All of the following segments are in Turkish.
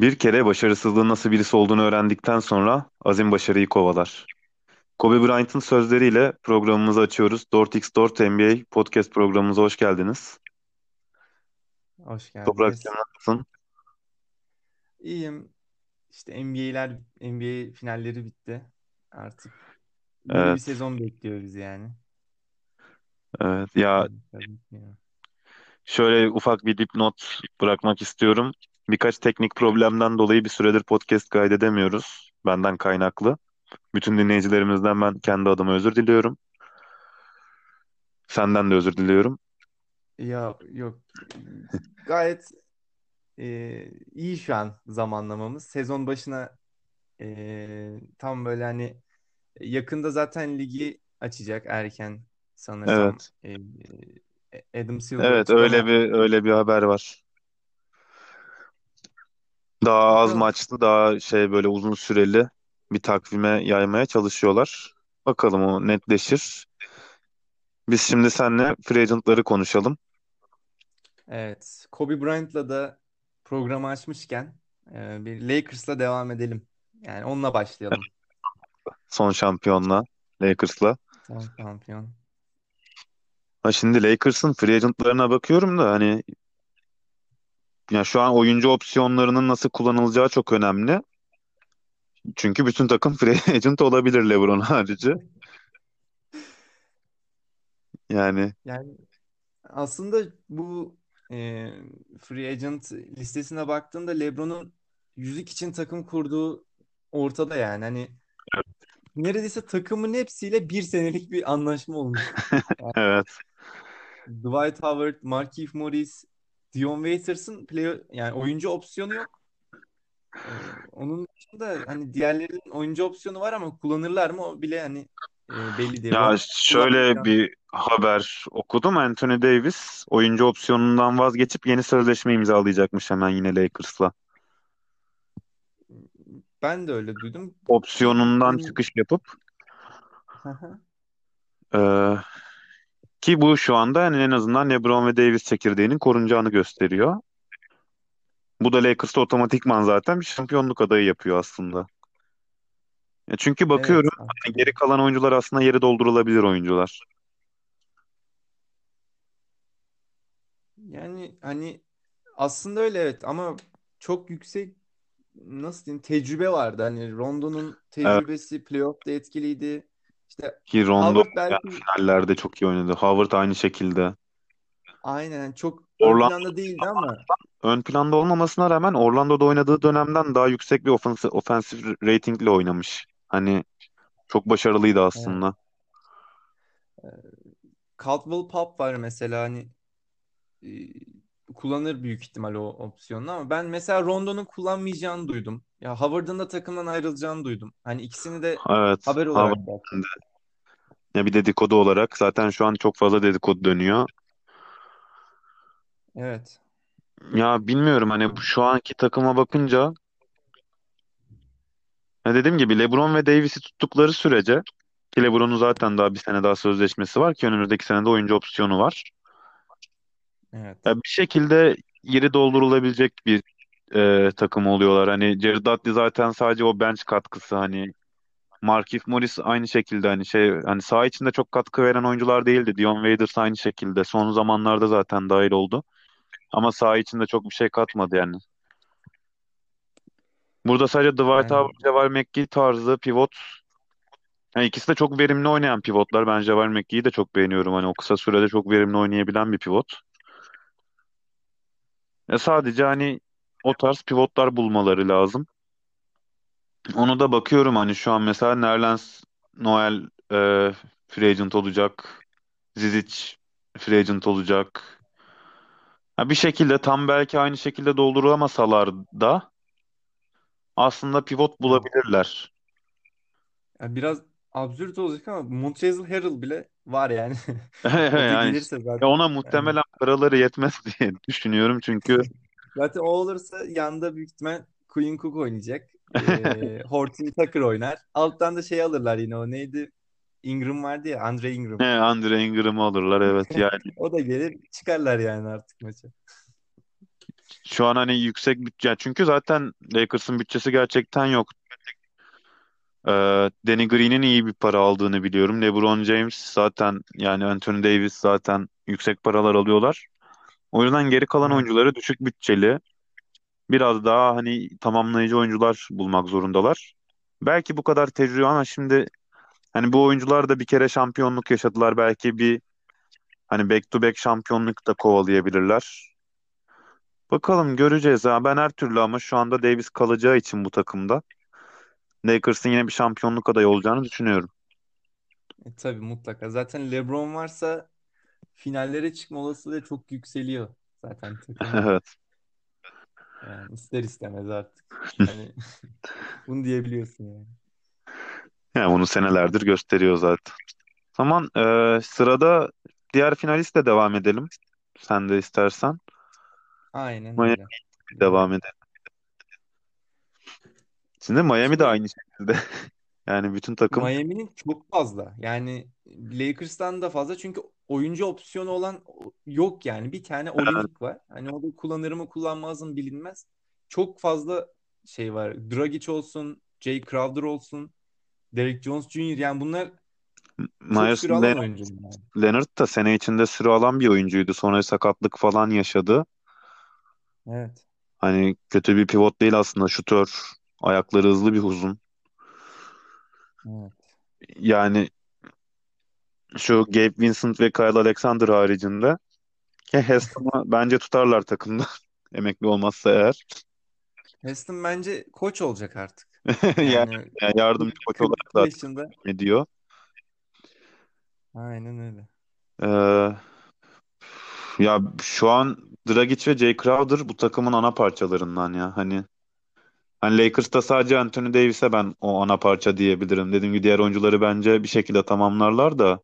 Bir kere başarısızlığın nasıl birisi olduğunu öğrendikten sonra azim başarıyı kovalar. Kobe Bryant'ın sözleriyle programımızı açıyoruz. 4x4 NBA podcast programımıza hoş geldiniz. Hoş Toprak'cığım geldiniz. nasılsın? İyiyim. İşte NBA'ler, NBA finalleri bitti. Artık bir Evet, sezon bekliyor bizi yani. evet. Ya şöyle ufak bir dipnot bırakmak istiyorum. Birkaç teknik problemden dolayı bir süredir podcast kaydedemiyoruz. Benden kaynaklı. Bütün dinleyicilerimizden ben kendi adıma özür diliyorum. Senden de özür diliyorum. Ya yok gayet e, iyi şu an zamanlamamız. Sezon başına e, tam böyle hani yakında zaten ligi açacak erken sanırsam Evet. e, e, Adam Silver Evet, öyle bir öyle bir haber var. Daha az bakalım. maçlı, daha şey böyle uzun süreli bir takvime yaymaya çalışıyorlar. Bakalım o netleşir. Biz şimdi seninle free agent'ları konuşalım. Evet. Kobe Bryant'la da programı açmışken e, bir Lakers'la devam edelim. Yani onunla başlayalım. Son şampiyonla, Lakers'la. Son şampiyon. Ha şimdi Lakers'ın free agent'larına bakıyorum da hani ya şu an oyuncu opsiyonlarının nasıl kullanılacağı çok önemli. Çünkü bütün takım free agent olabilir LeBron harici. Yani Yani aslında bu e, free agent listesine baktığında LeBron'un yüzük için takım kurduğu ortada yani. Hani neredeyse takımın hepsiyle bir senelik bir anlaşma olmuş. Yani evet. Dwight Howard, Markieff Morris, Dion Waiters'ın play yani oyuncu opsiyonu yok. Ee, onun dışında hani diğerlerinin oyuncu opsiyonu var ama kullanırlar mı o bile hani e, belli değil. Ya şöyle bir haber okudum. Anthony Davis oyuncu opsiyonundan vazgeçip yeni sözleşme imzalayacakmış hemen yine Lakers'la. ben de öyle duydum Opsiyonundan çıkış yapıp e, ki bu şu anda hani en azından LeBron ve Davis çekirdeğinin korunacağını gösteriyor. Bu da Lakers'ta otomatikman zaten bir şampiyonluk adayı yapıyor aslında. Ya çünkü bakıyorum evet hani geri kalan oyuncular aslında yeri doldurulabilir oyuncular. yani hani aslında öyle evet ama çok yüksek nasıl diyeyim tecrübe vardı. Hani Rondo'nun Evet, tecrübesi playoff'ta etkiliydi. İşte ki Rondo Howard yani belki finallerde çok iyi oynadı. Howard aynı şekilde. aynen çok ön Orlando planda değildi ama ön planda olmamasına rağmen Orlando'da oynadığı dönemden daha yüksek bir ofensif, ofensif ratingle oynamış. Hani çok başarılıydı evet. aslında. Caldwell Pope var mesela hani e, kullanır büyük ihtimal o opsiyonu ama ben mesela Rondo'nun kullanmayacağını duydum. Ya Howard'ın da takımdan ayrılacağını duydum. Hani ikisini de Evet, haber Howard olarak baktım. de. Ya bir dedikodu olarak zaten şu an çok fazla dedikodu dönüyor. Evet. Ya bilmiyorum hani bu- şu anki takıma bakınca ya dediğim gibi LeBron ve Davis'i tuttukları sürece ki LeBron'un zaten daha bir sene daha sözleşmesi var ki önümüzdeki senede oyuncu opsiyonu var. Evet. Ya bir şekilde yeri doldurulabilecek bir e, takım oluyorlar. Hani Jared Dudley zaten sadece o bench katkısı hani Markieff Morris aynı şekilde hani şey hani saha içinde çok katkı veren oyuncular değildi. Dion Waiters aynı şekilde son zamanlarda zaten dahil oldu. Ama saha içinde çok bir şey katmadı yani. Burada sadece Dwight Howard, Yani JaVale McGee tarzı pivot. Yani ikisi de çok verimli oynayan pivotlar. Ben JaVale McGee'yi de çok beğeniyorum. Hani o kısa sürede çok verimli oynayabilen bir pivot. E sadece hani o tarz pivotlar bulmaları lazım. Onu da bakıyorum hani şu an mesela Nerlens Noel e, free agent olacak. Zizic free agent olacak. Ha, bir şekilde tam belki aynı şekilde dolduramasalar da aslında pivot bulabilirler. Ya biraz absürt olacak ama Montrezl Harrell bile var yani. O da Yani gelirse ya ona Yani muhtemelen paraları yetmez diye düşünüyorum çünkü zaten o olursa yanda büyük ihtimal Quinn Cook oynayacak. Ee, Horton Tucker oynar. Alttan da şey alırlar yine o neydi? Ingram vardı ya Andre he, Ingram. Andre Ingram'ı alırlar evet yani. O da gelir çıkarlar yani artık maçı. Şu an hani yüksek bütçe çünkü zaten Lakers'ın bütçesi gerçekten yok. Ee, Danny Green'in iyi bir para aldığını biliyorum. LeBron James zaten yani Anthony Davis zaten yüksek paralar alıyorlar. O yüzden geri kalan Evet. oyuncuları düşük bütçeli, biraz daha hani tamamlayıcı oyuncular bulmak zorundalar. Belki bu kadar tecrübe ama şimdi hani bu oyuncular da bir kere şampiyonluk yaşadılar. Belki bir hani back to back şampiyonluk da kovalayabilirler. Bakalım göreceğiz. Ha. Ben her türlü ama şu anda Davis kalacağı için bu takımda Lakers'ın yine bir şampiyonluk adayı olacağını düşünüyorum. E, tabii mutlaka. Zaten LeBron varsa finallere çıkma olasılığı çok yükseliyor zaten takımın. Evet. Yani ister istemez artık. Hani bunu diyebiliyorsun yani. Yani bunu senelerdir gösteriyor zaten. Tamam, e, sırada diğer finalistle devam edelim. Sen de istersen. Aynen Miami öyle. devam edelim. Şimdi Miami de aynı şekilde. Yani bütün takım Miami'nin çok fazla. Yani Lakers'tan da fazla çünkü oyuncu opsiyonu olan yok yani. Bir tane Olynyk var. Hani o da kullanır mı kullanmaz mı bilinmez. Çok fazla şey var. Dragic olsun, Jay Crowder olsun, Derrick Jones Jr. Yani bunlar Myers Leonard. Yani. Leonard da sene içinde süre alan bir oyuncuydu. Sonra sakatlık falan yaşadı. Evet. Hani kötü bir pivot değil aslında. Şutör. Ayakları hızlı bir uzun. Evet. Yani şu Gabe Vincent ve Kyle Alexander haricinde Heston'u bence tutarlar takımda. Emekli olmazsa eğer. Heston bence koç olacak artık. Yani, Yani yani yardımcı koç olarak 42 zaten yaşında. ediyor. Aynen öyle. Ee, ya şu an Dragic ve Jay Crowder bu takımın ana parçalarından ya. Hani hani Lakers'ta sadece Anthony Davis'e ben o ana parça diyebilirim. Dediğim gibi diğer oyuncuları bence bir şekilde tamamlarlar da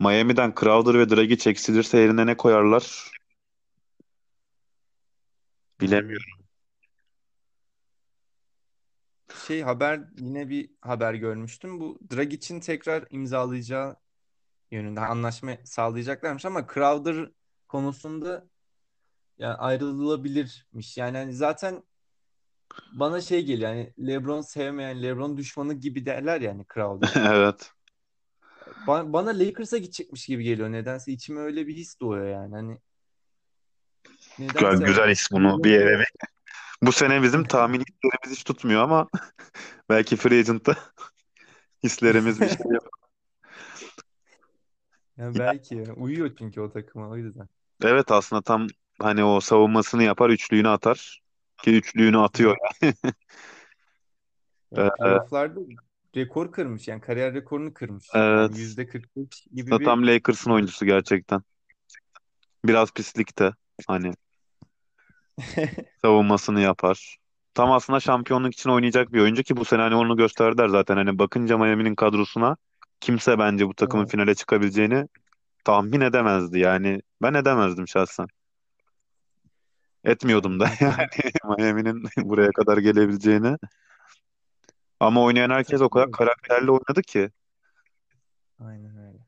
Miami'den Crowder ve Dragic eksilirse yerine ne koyarlar bilemiyorum. Şey haber yine bir haber görmüştüm. Bu Dragic'in tekrar imzalayacağı yönünde anlaşma sağlayacaklarmış ama Crowder konusunda yani ayrılabilirmiş. Yani hani zaten bana şey geliyor yani LeBron sevmeyen, LeBron düşmanı gibi derler yani Crowder. Evet. Ba- bana Lakers'a gidecekmiş gibi geliyor. Nedense içime öyle bir his doğuyor yani. Hani nedense güzel iş bunu bir yere. Bu sene bizim tahmin hislerimiz hiç tutmuyor ama belki Free Agent'ta hislerimiz bir şey yok. yani belki ya. uyuyor çünkü o takıma o yüzden. Evet aslında tam hani o savunmasını yapar, üçlüğünü atar. Ki üçlüğünü atıyor. Evet. Ya Ee, playoff'larda rekor kırmış yani kariyer rekorunu kırmış. Yani evet. yüzde 45 gibi Aslında bir tam Lakers'ın oyuncusu gerçekten. Biraz pislikte. Hani savunmasını yapar. Tam aslında şampiyonluk için oynayacak bir oyuncu ki bu sene hani onu gösterdiler zaten. Hani bakınca Miami'nin kadrosuna kimse bence bu takımın Evet. finale çıkabileceğini tahmin edemezdi. Yani ben edemezdim şahsen. Etmiyordum Yani da yani Miami'nin buraya kadar gelebileceğini. Ama oynayan herkes o kadar karakterli oynadı ki. Aynen öyle.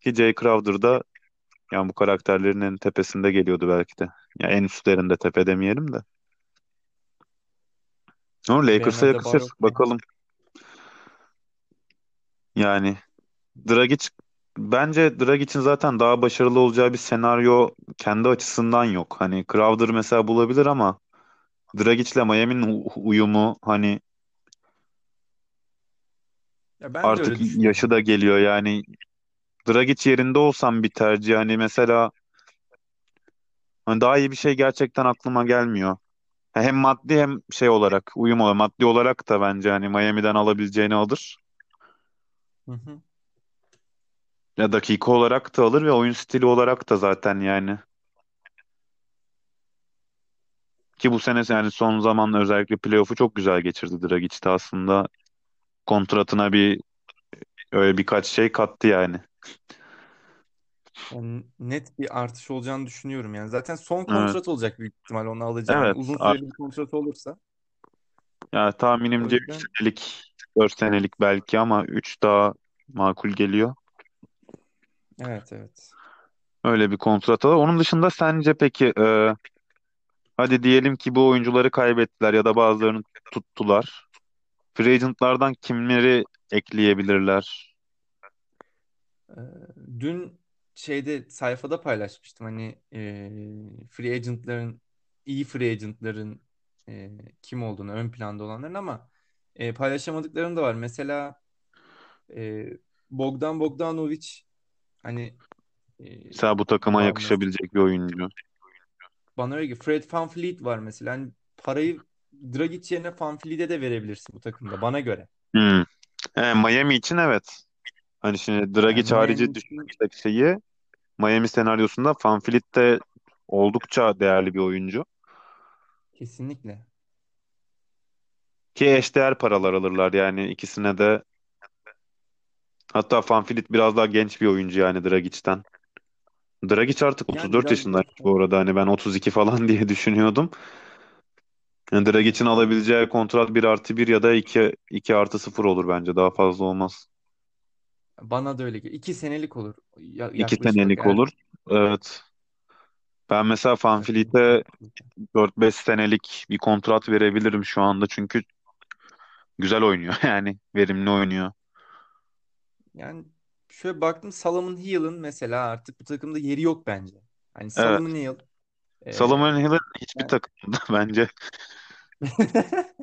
Ki Jay Crowder da yani bu karakterlerin en tepesinde geliyordu belki de. Ya en üstlerinde tepe demeyelim de. Ama Lakers'a yakışır. Adebayo Bakalım. Yani Dragic bence Dragic'in zaten daha başarılı olacağı bir senaryo kendi açısından yok. Hani Crowder mesela bulabilir ama Dragic'le Miami'nin u- uyumu hani ya ben de artık öyle yaşı düşünüyorum. da geliyor yani Dragic yerinde olsam bir tercih hani mesela hani daha iyi bir şey gerçekten aklıma gelmiyor. Hem maddi hem şey olarak uyum olarak maddi olarak da bence hani Miami'den alabileceğini alır. Hı hı. Ya dakika olarak da alır ve oyun stili olarak da zaten yani. Ki bu sene yani son zamanla özellikle playoff'u çok güzel geçirdi Dragic de aslında. Kontratına bir öyle birkaç şey kattı yani. Yani net bir artış olacağını düşünüyorum yani. Zaten son Evet. kontrat olacak büyük ihtimal onu alacağı. Hani Evet. uzun süreli bir kontrat olursa. Yani O tahminimce 3 yüzden senelik, 4 senelik belki ama 3 daha makul geliyor. evet evet. Öyle bir kontrat alır. Onun dışında sence peki e, hadi diyelim ki bu oyuncuları kaybettiler ya da bazılarını tuttular. Free agent'lardan kimleri ekleyebilirler? Ee, dün şeyde sayfada paylaşmıştım hani e, free agentların iyi free agentların e, kim olduğunu ön planda olanların ama e, paylaşamadıklarım da var. Mesela e, Bogdan Bogdanovic hani e, Mesela bu takıma mesela. yakışabilecek bir oyuncu. Bana öyle geliyor. Fred VanVleet var mesela. Hani parayı Dragic yerine VanVleet'e de verebilirsin bu takımda bana göre. Hmm. E, Miami için evet. Hani şimdi Yani Dragic harici Miami düşünürsek şeyi Miami senaryosunda Vanvleet de oldukça değerli bir oyuncu. kesinlikle. Ki eşdeğer paralar alırlar yani ikisine de. Hatta Vanvleet biraz daha genç bir oyuncu yani Dragic'ten. Dragic artık Yani 34 biraz yaşındaymış bu arada. Hani ben 32 falan diye düşünüyordum. Yani Dragic'in alabileceği kontrat bir artı bir ya da iki 2 artı sıfır olur bence. Daha fazla olmaz. bana da öyle geliyor. İki senelik olur ya- 2 yaklaşık olarak senelik eğer olur. Evet. Ben mesela sağlıklı. 4-5 senelik bir kontrat verebilirim şu anda. Çünkü güzel oynuyor yani. Verimli oynuyor. Yani şöyle baktım Solomon Hill'ın mesela artık bu takımda yeri yok bence. Hani Evet. Solomon Hill Solomon Hill'in hiçbir takımda bence.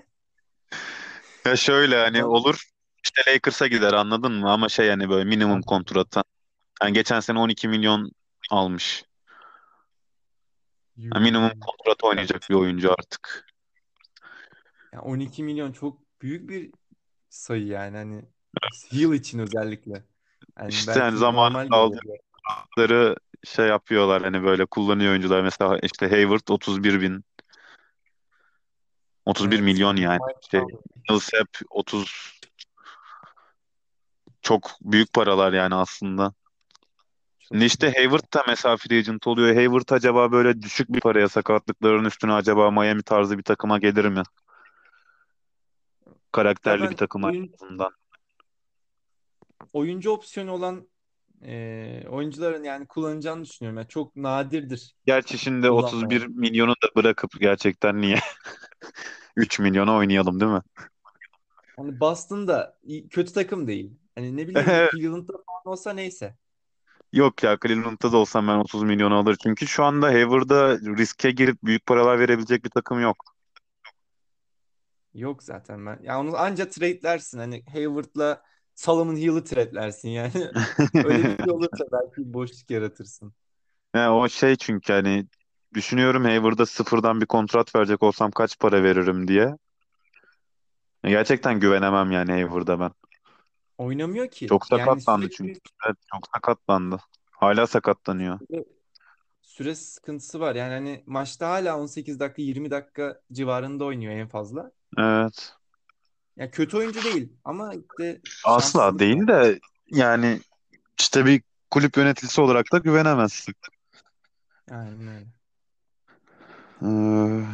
Ya şöyle hani olur işte Lakers'a gider anladın mı? Ama şey yani böyle minimum kontratı. Yani geçen sene 12 milyon almış. Yani minimum kontrat oynayacak bir oyuncu artık. Yani 12 milyon çok büyük bir sayı yani hani Hill için özellikle. Yani İşte yani belki zamanında normal aldıkları şey yapıyorlar hani böyle kullanıyor oyuncular. Mesela işte Hayward 31 bin, 31 Evet. milyon yani. Conley Millsap 30 çok büyük paralar yani aslında. Şimdi çok işte büyük. Hayward da mesela free agent oluyor. Hayward acaba böyle düşük bir paraya sakatlıkların üstüne acaba Miami tarzı bir takıma gelir mi? Ya Karakterli bir ben takım oyun, oyuncu opsiyonu olan e, oyuncuların yani kullanacağını düşünüyorum. Yani çok nadirdir Gerçi şimdi 31 kullanmayan. milyonu da bırakıp gerçekten niye 3 milyona oynayalım değil mi? Hani Boston da kötü takım değil. Hani ne bileyim bir Cleveland'da falan olsa neyse. Yok ya Cleveland'da da olsam ben 30 milyonu alır. Çünkü şu anda Hayward'a riske girip büyük paralar verebilecek bir takım yok. Yok zaten ben. Ya onu anca trade'lersin. Hani Hayward'la Solomon Hill'ı trade'lersin yani. Öyle bir şey olursa belki bir boşluk yaratırsın. Yani o şey çünkü hani düşünüyorum Hayward'a sıfırdan bir kontrat verecek olsam kaç para veririm diye. Gerçekten güvenemem yani Hayward'a ben. Oynamıyor ki. Çok Yani sakatlandı çünkü. sürekli Evet, çok sakatlandı. Hala sakatlanıyor. süre sıkıntısı var. Yani hani maçta hala 18 dakika 20 dakika civarında oynuyor en fazla. Evet. Ya kötü oyuncu değil ama işte Asla şanssızlık var. değil de yani işte bir kulüp yöneticisi olarak da güvenemezsin. Aynen öyle. Ee,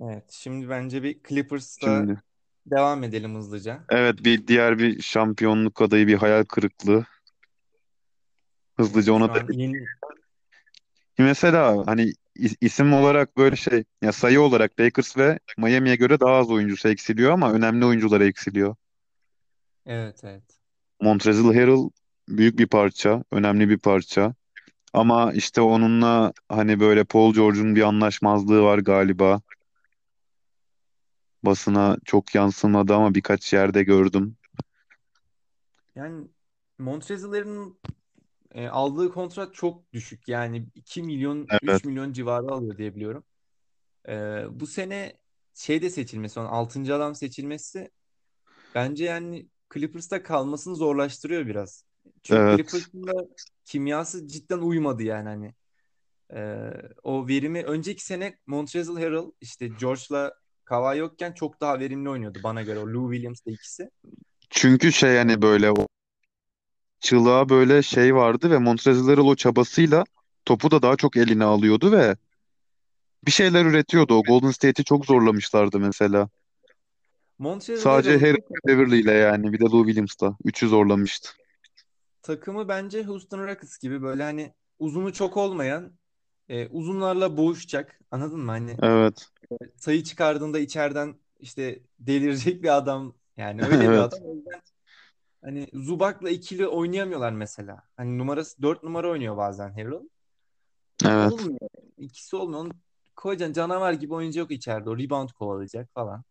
Evet, şimdi bence bir Clippers'ta şimdi devam edelim hızlıca. evet bir diğer bir şampiyonluk adayı bir hayal kırıklığı. Evet, Hızlıca ona da an yeni mesela hani isim olarak böyle şey ya sayı olarak Lakers ve Miami'ye göre daha az oyuncusu eksiliyor ama önemli oyuncular eksiliyor. Evet, evet. Montrezl Harrell büyük bir parça, önemli bir parça. Ama işte onunla hani böyle Paul George'un bir anlaşmazlığı var galiba. Basına çok yansımadı ama birkaç yerde gördüm. Yani Montrezl'lerin e, aldığı kontrat çok düşük. Yani 2 milyon, 3 Evet, milyon civarı alıyor diye biliyorum. E, bu sene şeyde seçilmesi, onun 6. adam seçilmesi bence yani Clippers'ta kalmasını zorlaştırıyor biraz. Çünkü evet. Clippers'ın da kimyası cidden uymadı yani hani. Ee, o verimi önceki sene Montrezl Harrell işte George'la Kawhi yokken çok daha verimli oynuyordu bana göre. O Lou Williams'la ikisi. Çünkü şey hani Ee, böyle o çılığa böyle şey vardı ve Montrezl o çabasıyla topu da daha çok eline alıyordu ve bir şeyler üretiyordu. O Golden State'i çok zorlamışlardı mesela. Montrezl Sadece Harry Beverly ile yani bir de Lou Williams'la. Üçü zorlamıştı. takımı bence Houston Rockets gibi böyle hani uzunu çok olmayan e, uzunlarla boğuşacak. Anladın mı? Hani Evet. sayı çıkardığında içeriden işte delirecek bir adam. Yani öyle bir Evet. adam. O yüzden hani Zubak'la ikili oynayamıyorlar mesela. Hani numarası 4 numara oynuyor bazen Harrell. Evet. Olmuyor. İkisi olmuyor. Onu koyacaksın canavar gibi oyuncu yok içeride. O rebound kovalayacak falan.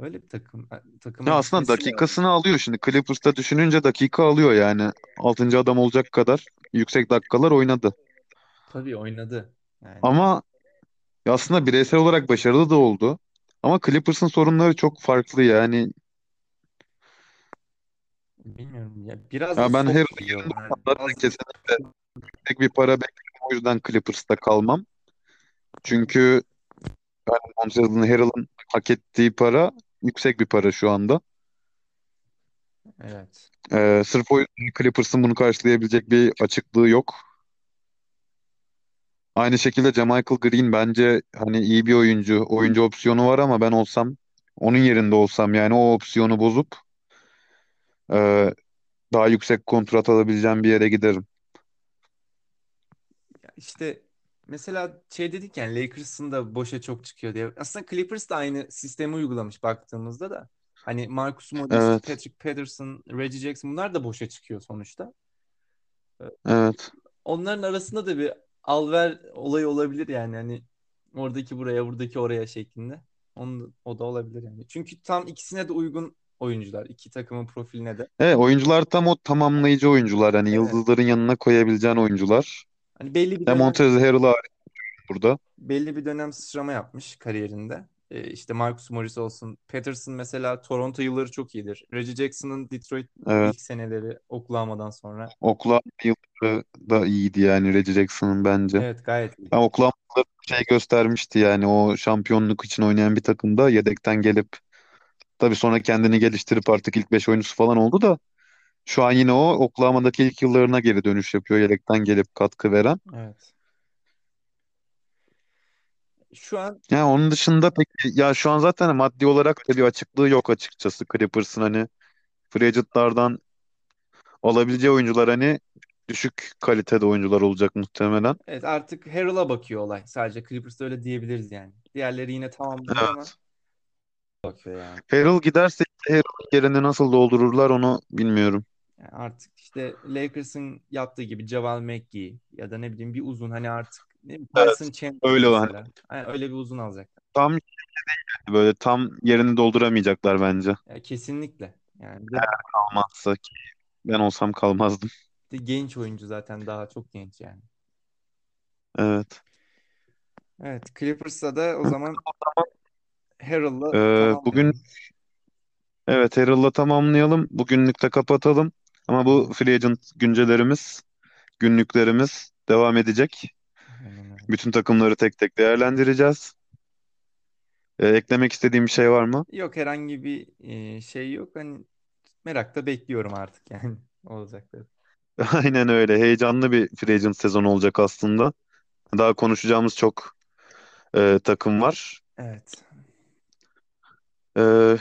Öyle bir takım takıma Ya aslında dakikasını alıyor şimdi. Clippers'ta düşününce dakika alıyor yani. Altıncı adam olacak kadar yüksek dakikalar oynadı. Tabii oynadı. Yani Ama aslında bireysel olarak başarılı da oldu. Ama Clippers'ın sorunları çok farklı yani. Bilmiyorum ya biraz da Ya ben sok her giriyor. Yani kesinlikle tek bir para bekliyorum. O yüzden Clippers'ta kalmam. Çünkü yani Montrezl'in Harrell'ın hak ettiği para yüksek bir para şu anda. evet. Ee, sırf o yüzden Clippers'ın bunu karşılayabilecek bir açıklığı yok. Aynı şekilde Jamichael Green bence hani iyi bir oyuncu. Oyuncu opsiyonu var ama ben olsam onun yerinde olsam yani o opsiyonu bozup e, daha yüksek kontrat alabileceğim bir yere giderim. Ya işte mesela şey dedik yani Lakers'ın da boşa çok çıkıyor diye. Aslında Clippers da aynı sistemi uygulamış baktığımızda da. Hani Marcus Morris, Evet, Patrick Patterson, Reggie Jackson bunlar da boşa çıkıyor sonuçta. evet. Onların arasında da bir al-ver olayı olabilir yani. Hani oradaki buraya, buradaki oraya şeklinde. Onun, o da olabilir yani. Çünkü tam ikisine de uygun oyuncular. iki takımın profiline de. Evet, oyuncular tam o tamamlayıcı oyuncular. Hani Evet. yıldızların yanına koyabileceğin oyuncular. Hani belli bir Ya dönem Montrezl Harrell hariç burada. belli bir dönem sıçrama yapmış kariyerinde. Ee, işte Marcus Morris olsun. Patterson mesela Toronto yılları çok iyidir. Reggie Jackson'ın Detroit Evet. ilk seneleri Oklahoma'dan sonra. Oklahoma yılları da iyiydi yani Reggie Jackson'ın bence. Evet gayet iyi. Ben Oklahoma'da şey göstermişti yani o şampiyonluk için oynayan bir takımda yedekten gelip tabii sonra kendini geliştirip artık ilk 5 oyuncusu falan oldu da şu an yine o Oklahoma'daki ilk yıllarına geri dönüş yapıyor yedekten gelip katkı veren. Evet. Şu an Yani onun dışında peki ya şu an zaten maddi olarak da bir açıklığı yok açıkçası Clippers'ın hani free agent'lardan alabileceği oyuncular hani düşük kalitede oyuncular olacak muhtemelen. evet artık Harrell'a bakıyor olay. Sadece Clippers'ta öyle diyebiliriz yani. Diğerleri yine tamamlıyor ama Evet. Yani. Harrell giderse Harrell'ın yerini nasıl doldururlar onu bilmiyorum. Yani artık işte Lakers'ın yaptığı gibi Javal McGee ya da ne bileyim bir uzun hani artık ne bileyim, Evet. Tyson Chandler Öyle hani mesela. Yani öyle bir uzun alacaklar. tam böyle tam yerini dolduramayacaklar bence. Ya kesinlikle. Yani bir de, Kalmazsa ki ben olsam kalmazdım. bir de genç oyuncu zaten daha çok genç yani. Evet. Evet Clippers'a da o zaman Harrell'la Ee, bugün evet Harrell'la tamamlayalım. Bugünlük de kapatalım. Ama bu free agent güncelerimiz, günlüklerimiz devam edecek. Aynen öyle. Bütün takımları tek tek değerlendireceğiz. Ee, eklemek istediğim bir şey var mı? Yok herhangi bir e, şey yok. Hani merakla bekliyorum artık yani olacakları. Aynen öyle. Heyecanlı bir free agent sezonu olacak aslında. Daha konuşacağımız çok e, takım var. Evet. Ee,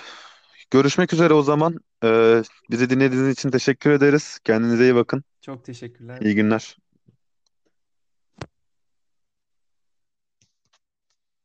görüşmek üzere o zaman. Ee, bizi dinlediğiniz için teşekkür ederiz. Kendinize iyi bakın. Çok teşekkürler. İyi günler.